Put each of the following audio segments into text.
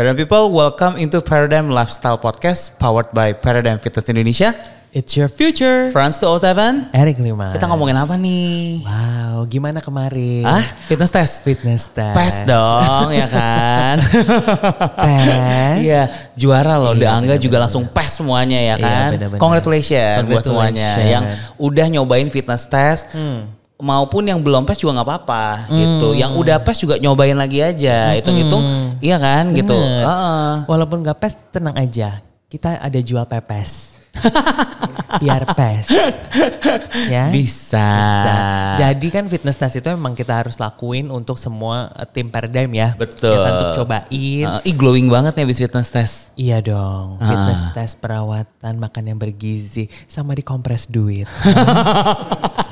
Paradigm People, welcome into Paradigm Lifestyle Podcast powered by Paradigm Fitness Indonesia. It's your future. France 207. Eric Lima. Kita ngomongin apa nih? Wow, gimana kemarin? Ah, fitness test. Fitness test. Pes dong, ya kan? Pes. Iya, juara loh. Iya, The Angga juga langsung pes semuanya ya Iya, kan? bener-bener. Congratulations buat semuanya Congratulations. yang udah nyobain fitness test. Maupun yang belum pes juga nggak apa-apa gitu. Yang udah pes juga nyobain lagi aja. Hitung-hitung, iya kan gitu. Bener. Heeh. Walaupun gak pes, tenang aja. Kita ada jual pepes. Biar pes. ya. Bisa. Bisa. Jadi kan fitness test itu memang kita harus lakuin untuk semua eh, tim Paradigm ya. Betul. Ya kan, untuk cobain. Uh, ih glowing banget nih abis fitness test. Iya dong, Ah. fitness test perawatan makan yang bergizi sama dikompres duit.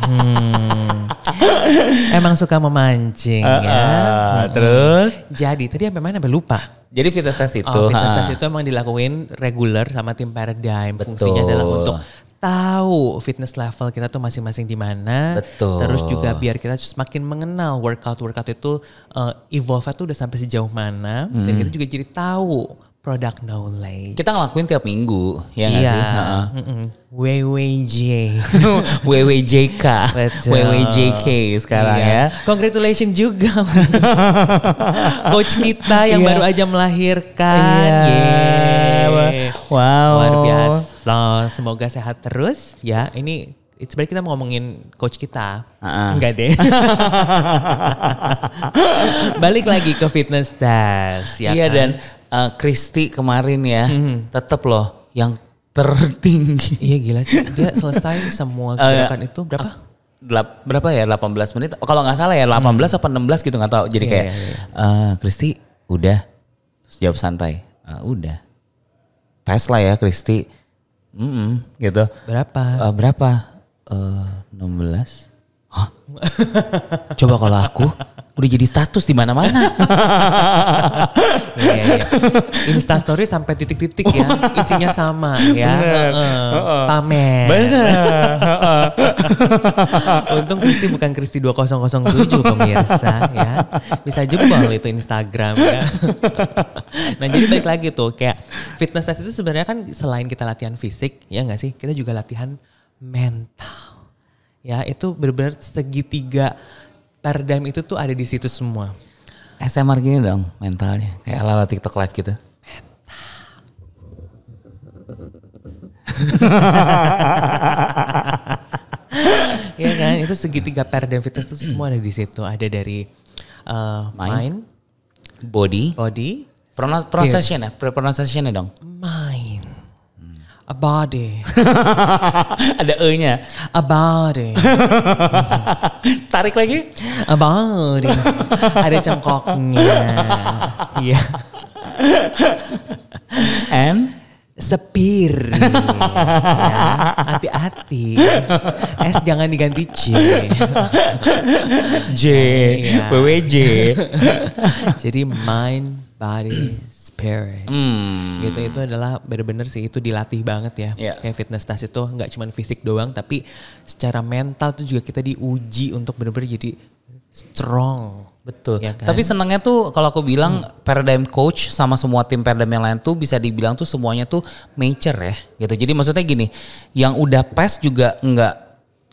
hmm. Emang suka memancing ya. Ah, terus? Jadi tadi sampai mana sampai lupa. Jadi fitness test itu. Oh, fitness ha. test itu emang dilakuin reguler sama tim Paradigm. Betul. Fungsinya adalah untuk tahu fitness level kita tuh masing-masing di mana. Betul. Terus juga biar kita semakin mengenal workout workout itu uh, evolve tuh udah sampai sejauh mana dan Hmm. kita juga jadi tahu product knowledge. Kita ngelakuin tiap minggu, ya nggak iya. sih? Mm-mm. WWJ. WWJK. WWJK sekarang Iya. ya. Congratulations juga. Coach kita yang Iya. baru aja melahirkan. Iya. Yeay. Wow. Luar biasa. Semoga sehat terus ya. Ini sebenarnya kita mau ngomongin coach kita. Ah-ah. Enggak deh. Balik lagi ke fitness test ya iya kan? dan uh, Kristi kemarin ya, Mhm. tetap loh yang tertinggi. Iya gila sih. Dia selesai semua Oh, iya. gerakan itu berapa? Delap- berapa ya 18 menit kalau nggak salah ya 18 apa 16 gitu nggak tahu jadi Iya, kayak iya, iya. "Eh, Kristi udah Terus jawab santai "Eh, udah tes lah ya Kristi Mm-mm, gitu Berapa? "Eh, berapa Eh, 16 Hah? coba kalau aku udah jadi status di mana-mana Iya, iya. Insta story sampai titik-titik ya, isinya sama ya. Bener. Heeh. Pamer. Untung Kristi bukan Kristi 2007 pemirsa ya. Bisa jebol itu Instagram ya. nah jadi balik lagi tuh kayak fitness test itu sebenarnya kan selain kita latihan fisik ya nggak sih kita juga latihan mental. Ya itu benar-benar segitiga paradigm itu tuh ada di situ semua. SMR gini dong mentalnya. Kayak ala-ala TikTok live gitu. Iya kan, itu segitiga fitness itu semua ada di situ. Ada dari uh, Mind. mind, body. body, pronunciation ya pronunciation dong. Mind, a body, ada e nya a body, tarik lagi a body. ada cengkoknya. Iya. and Sepir. Ya, Hati-hati. S jangan diganti C. J Iya. WWJ Jadi mind, body, spirit. hmm. gitu itu adalah bener-bener sih itu dilatih banget ya Iya. kayak fitness test itu nggak cuma fisik doang tapi secara mental tuh juga kita diuji untuk bener-bener jadi strong Betul. Ya kan? Tapi senangnya tuh kalau aku bilang paradigm coach sama semua tim paradigm yang lain tuh bisa dibilang tuh semuanya tuh mature ya gitu. Jadi maksudnya gini, yang udah pes juga enggak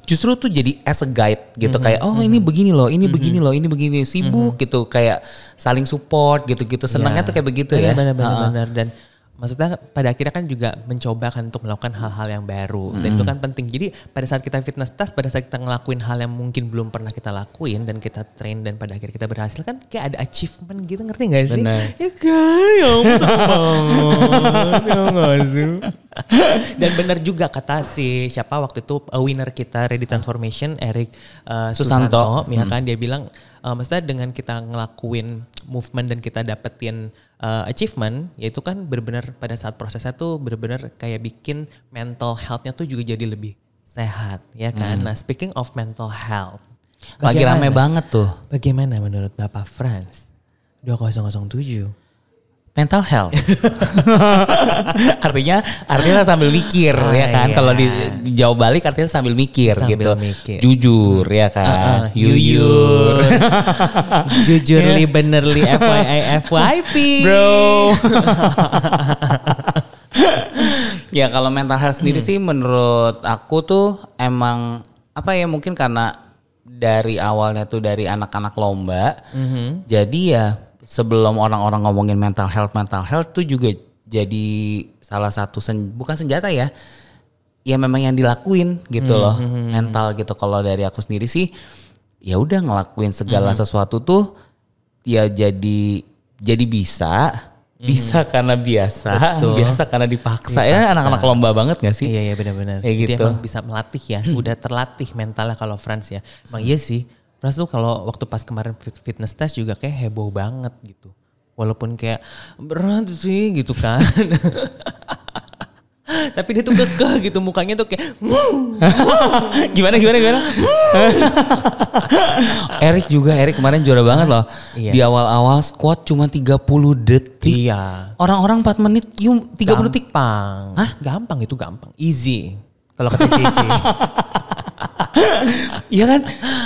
justru tuh jadi as a guide gitu kayak oh ini begini loh, ini begini loh, ini begini sibuk gitu kayak saling support gitu-gitu. Senangnya tuh kayak begitu ya. benar benar Ha-ha. benar dan maksudnya pada akhirnya kan juga mencoba kan untuk melakukan hal-hal yang baru. Dan itu kan penting. Jadi pada saat kita fitness test pada saat kita ngelakuin hal yang mungkin belum pernah kita lakuin dan kita train dan pada akhirnya kita berhasil kan kayak ada achievement gitu. Ngerti gak sih? Benar. ya kan? Ya ya dan benar juga kata si siapa waktu itu uh, winner kita Ready Transformation Eric uh, Susanto. Susanto, ya kan? Dia bilang uh, maksudnya dengan kita ngelakuin movement dan kita dapetin uh, achievement yaitu kan benar-benar pada saat prosesnya tuh benar-benar kayak bikin mental health-nya tuh juga jadi lebih sehat ya kan. Nah, speaking of mental health. Lagi rame banget tuh. Bagaimana menurut Bapak Franz 2007? Mental health. artinya artinya sambil mikir Ah, ya kan. iya. Kalau di dijawab balik artinya sambil mikir Sambil gitu. mikir. Jujur ya kan. Ah, yuyur. Jujurly benerly FYI FYP. Bro. ya kalau mental health sendiri sih menurut aku tuh emang apa ya mungkin karena dari awalnya tuh dari anak-anak lomba. Jadi ya sebelum orang-orang ngomongin mental health mental health tuh juga jadi salah satu sen, bukan senjata ya. Ya memang yang dilakuin gitu loh mental gitu. Kalau dari aku sendiri sih ya udah ngelakuin segala sesuatu tuh ya jadi jadi bisa bisa karena biasa Betul. biasa karena dipaksa, ya anak-anak lomba banget gak sih Iya iya benar-benar. Jadi gitu. emang bisa melatih ya, udah terlatih mentalnya kalau Franz ya. Emang iya sih. Franz tuh kalau waktu pas kemarin fit- fitness test juga kayak heboh banget gitu. Walaupun kayak berat sih gitu kan. Tapi dia tuh kekeh gitu mukanya tuh kayak gimana gimana gimana Erik juga Erik kemarin juara banget loh Iya. di awal-awal squat cuma 30 detik iya. orang-orang 4 menit yum 30 detik Gampang. Hah? Gampang itu gampang. Easy. Kalau kata Cici. Iya kan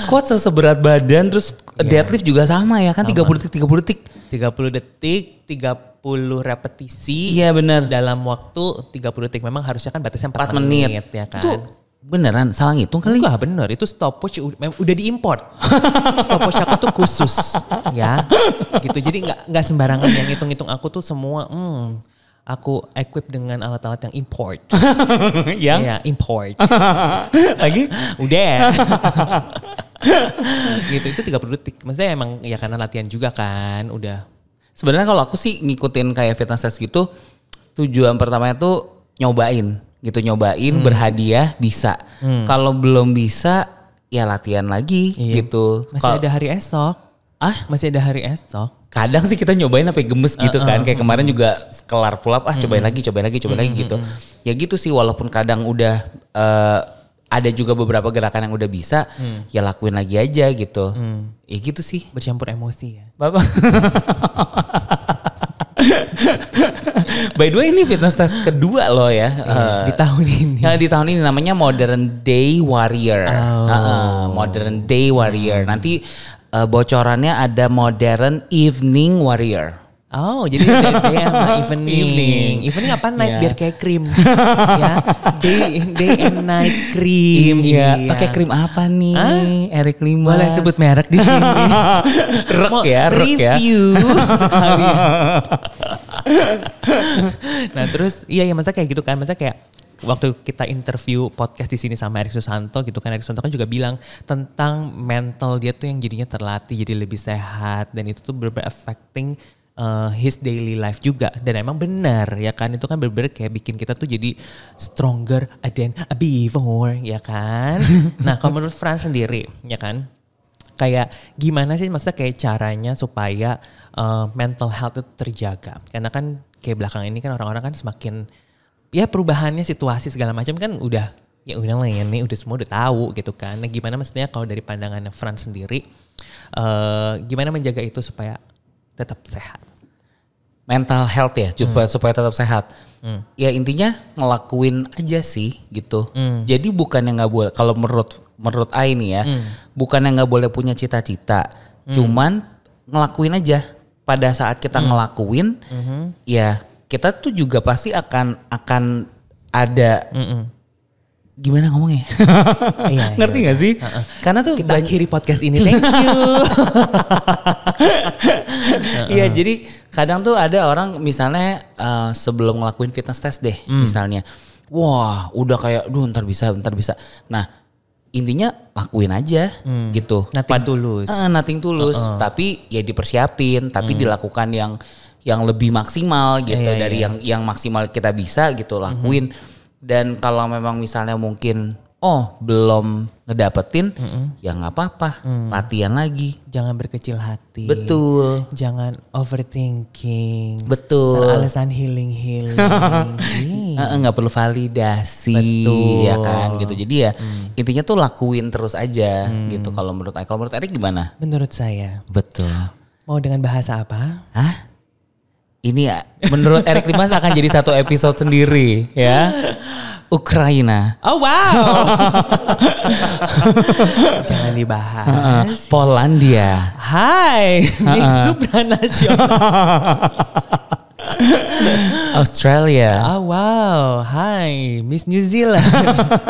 squat seberat badan terus deadlift juga sama ya kan 30 detik 30 detik 30 detik, 30 repetisi. Iya, benar. Dalam waktu 30 detik. Memang harusnya kan batasnya 4, 4 menit, ya kan. itu beneran salah ngitung kali Enggak bener, itu stopwatch udah diimport. stopwatch aku tuh khusus, ya. Gitu. Jadi nggak nggak sembarangan yang hitung-hitung aku tuh semua. Hmm, aku equip dengan alat-alat yang import. yang ya, import. lagi Udah. gitu itu 30 detik. Maksudnya emang ya karena latihan juga kan, udah. Sebenarnya kalau aku sih ngikutin kayak fitness test gitu, tujuan pertamanya tuh nyobain gitu, nyobain Hmm. berhadiah bisa. Kalau belum bisa ya latihan lagi Iya. gitu. Masih Kalau- ada hari esok. ah Masih ada hari esok. Kadang sih kita nyobain sampai gemes gitu kan. Kayak kemarin juga kelar pull up, ah cobain lagi, cobain lagi, cobain lagi gitu. Ya gitu sih walaupun kadang udah eh, ada juga beberapa gerakan yang udah bisa, ya lakuin lagi aja gitu. Ya gitu sih. Bercampur emosi ya. Bapak. By the way ini fitness test kedua loh ya. Eh, di tahun ini. Nah, di tahun ini namanya Modern Day Warrior. Oh. Heeh, Modern Day Warrior. Nanti eh, bocorannya ada Modern Evening Warrior. Oh, jadi day sama evening. Evening. Evening apa night Ya. biar kayak krim. ya. Day day and night cream. Iya. Pakai krim apa nih? Eric Lima. Boleh sebut merek di sini. Rek Mau ya, rek ya. review sekali. nah, terus iya ya masa kayak gitu kan, masa kayak waktu kita interview podcast di sini sama Erik Susanto gitu kan Erik Susanto kan juga bilang tentang mental dia tuh yang jadinya terlatih jadi lebih sehat dan itu tuh bener affecting uh, his daily life juga. Dan emang benar ya kan? Itu kan bener-bener kayak bikin kita tuh jadi stronger than before ya kan? Nah kalau menurut Fran sendiri ya kan? Kayak gimana sih maksudnya kayak caranya supaya uh, mental health itu terjaga? Karena kan kayak belakang ini kan orang-orang kan semakin ya perubahannya situasi segala macam kan udah ya udah lah ya nih udah semua udah tahu gitu kan nah gimana maksudnya kalau dari pandangan Fran sendiri uh, gimana menjaga itu supaya tetap sehat mental health ya supaya Hmm. supaya tetap sehat. Ya intinya ngelakuin aja sih gitu. Hmm. Jadi bukan yang nggak boleh kalau menurut menurut Ai nih ya, Hmm. bukan yang nggak boleh punya cita-cita. Cuman ngelakuin aja. Pada saat kita Hmm. ngelakuin, ya kita tuh juga pasti akan akan ada gimana ngomongnya? Iya, Ngerti iya. nggak sih? Karena tuh kita akhiri podcast ini thank you Iya jadi kadang tuh ada orang misalnya eh, sebelum ngelakuin fitness test deh Hmm. misalnya. Wah udah kayak duh ntar bisa ntar bisa. Nah intinya lakuin aja gitu. Hmm. Nothing tulus. Eh, nothing tulus. Tapi ya dipersiapin tapi dilakukan yang yang lebih maksimal gitu Hmm. Iya, dari iya. yang yang maksimal kita bisa gitu lakuin. Dan kalau memang misalnya mungkin oh belum ngedapetin ya nggak apa-apa latihan lagi. jangan berkecil hati Betul. jangan overthinking Betul. alasan healing healing Heeh, nggak perlu validasi Betul. ya kan gitu jadi ya intinya tuh lakuin terus aja gitu kalau menurut kalau menurut Erik gimana menurut saya betul mau dengan bahasa apa Hah Ini ya, menurut Erik Dimas akan jadi satu episode sendiri ya. Ukraina. Oh wow. Jangan dibahas. Uh, Polandia. Hai, Miss Supranasional. Australia. Oh wow, hai Miss New Zealand.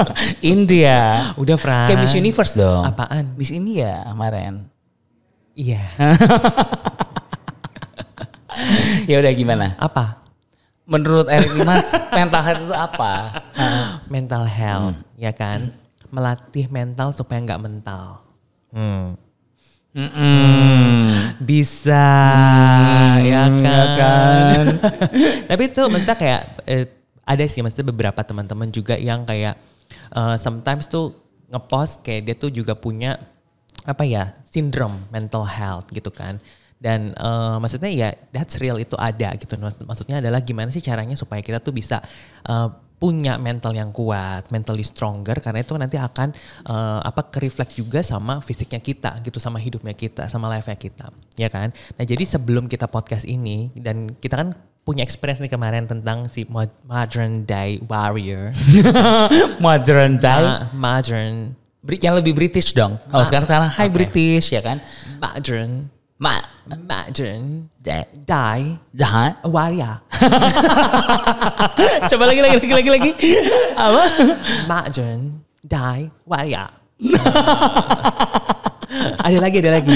India. Udah Fran. Kayak Miss Universe dong. Apaan? Miss India kemarin. Iya. Ya udah gimana? Apa? Menurut Erik Dimas, mental health itu apa? mental health, ya kan? Melatih mental supaya nggak mental. Hmm. Mm-mm. Bisa, ya Hmm, kan? ya kan? Tapi itu maksudnya kayak eh, ada sih maksudnya beberapa teman-teman juga yang kayak eh, sometimes tuh ngepost kayak dia tuh juga punya apa ya sindrom mental health gitu kan. Dan eh, maksudnya ya that's real itu ada gitu. Maksud- Maksudnya adalah gimana sih caranya supaya kita tuh bisa eh, punya mental yang kuat, mentally stronger karena itu nanti akan eh, apa kereflect juga sama fisiknya kita gitu, sama hidupnya kita, sama life-nya kita, ya kan? Nah, jadi sebelum kita podcast ini dan kita kan punya experience nih kemarin tentang si mod- modern day warrior, Modern day. Ma- modern yang lebih British dong. Oh sekarang sekarang Hi Oke. British ya kan? modern Ma, modern day, die dah. warrior, Coba lagi lagi lagi lagi lagi. Apa? modern die warrior. ada lagi ada lagi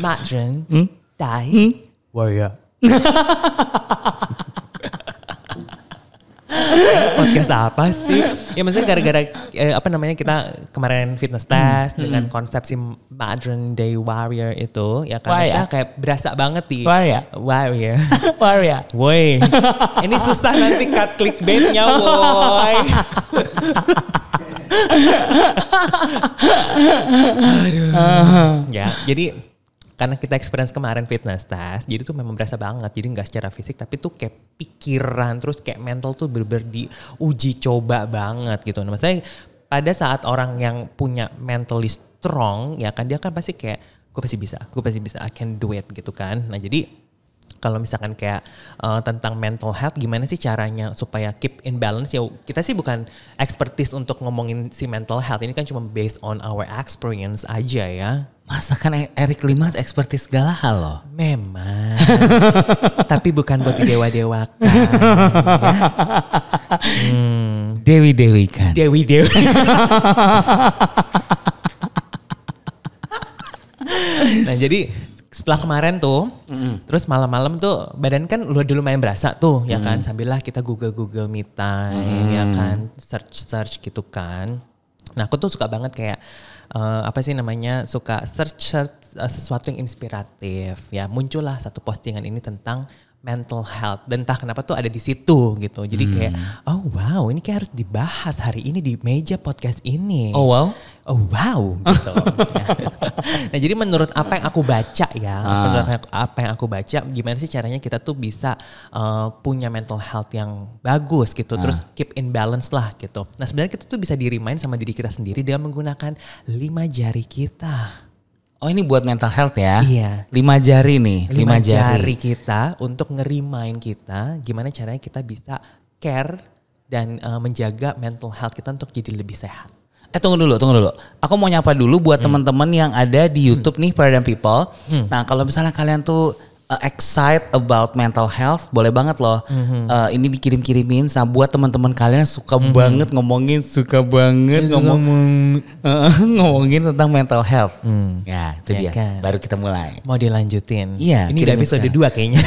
modern die warrior. podcast apa sih? Ya maksudnya gara-gara eh, apa namanya kita kemarin fitness test dengan konsep si modern day warrior itu ya kan Warrior. kita kayak berasa banget di Warrior. warrior. Warrior. Woi, ini susah nanti cut clickbaitnya, woi. Aduh. ya, jadi karena kita experience kemarin fitness test, jadi tuh memang berasa banget. Jadi nggak secara fisik, tapi tuh kayak pikiran, terus kayak mental tuh bener-bener diuji coba banget gitu. Nah, maksudnya pada saat orang yang punya mentally strong, ya kan dia kan pasti kayak gue pasti bisa, gue pasti bisa, I can do it gitu kan. Nah jadi kalau misalkan kayak eh, tentang mental health gimana sih caranya supaya keep in balance ya kita sih bukan expertise untuk ngomongin si mental health ini kan cuma based on our experience aja ya Masa kan E- Erik Limas expertise segala hal loh. memang tapi bukan buat didewa-dewakan ya. hmm, Dewi Dewi kan. Dewi Dewi nah jadi setelah kemarin tuh, terus malam-malam tuh badan kan lu dulu main berasa tuh, ya kan. Sambillah kita google google me time, ya kan, search search gitu kan. Nah aku tuh suka banget kayak eh, apa sih namanya? Suka search search eh, sesuatu yang inspiratif, ya. Muncullah satu postingan ini tentang mental health dan entah kenapa tuh ada di situ gitu. Jadi kayak oh wow ini kayak harus dibahas hari ini di meja podcast ini Oh wow. oh wow gitu. nah jadi menurut apa yang aku baca ya, Ah. menurut apa yang- aku baca, gimana sih caranya kita tuh bisa uh, punya mental health yang bagus gitu, terus keep in balance lah gitu. Nah sebenarnya kita tuh bisa di remind sama diri kita sendiri dengan menggunakan lima jari kita. Oh ini buat mental health ya? Iya. Lima jari nih. Lima, jari. kita untuk ngerimain kita gimana caranya kita bisa care dan uh, menjaga mental health kita untuk jadi lebih sehat. Eh tunggu dulu, tunggu dulu. Aku mau nyapa dulu buat teman-teman yang ada di YouTube nih Paradigm People. Nah kalau misalnya kalian tuh uh, excited about mental health, boleh banget loh. Uh, ini dikirim-kirimin. Nah buat teman-teman kalian yang suka banget ngomongin, suka banget ngomong, Uh, ngomongin tentang mental health. Ya itu Ya dia. kan. Baru kita mulai. Mau dilanjutin? Iya, Ini udah episode sekarang. 2 kayaknya.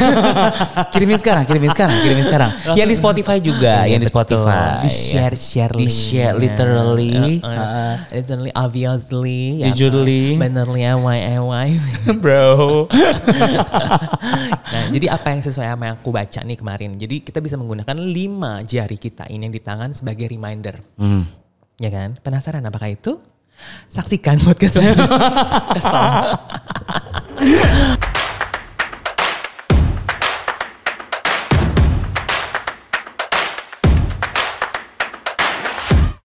kirimin sekarang, kirimin sekarang, kirimin sekarang. yang di Spotify juga, Iya, yang di. Spotify. Di share share Di share literally. Uh, Uh, literally obviously. ya Jujurly. kan? Benerly YY. bro. Nah, jadi apa yang sesuai sama yang aku baca nih kemarin. Jadi kita bisa menggunakan lima jari kita ini yang di tangan sebagai reminder. Hmm. Ya kan? Penasaran apakah itu? Saksikan podcast. Kesel.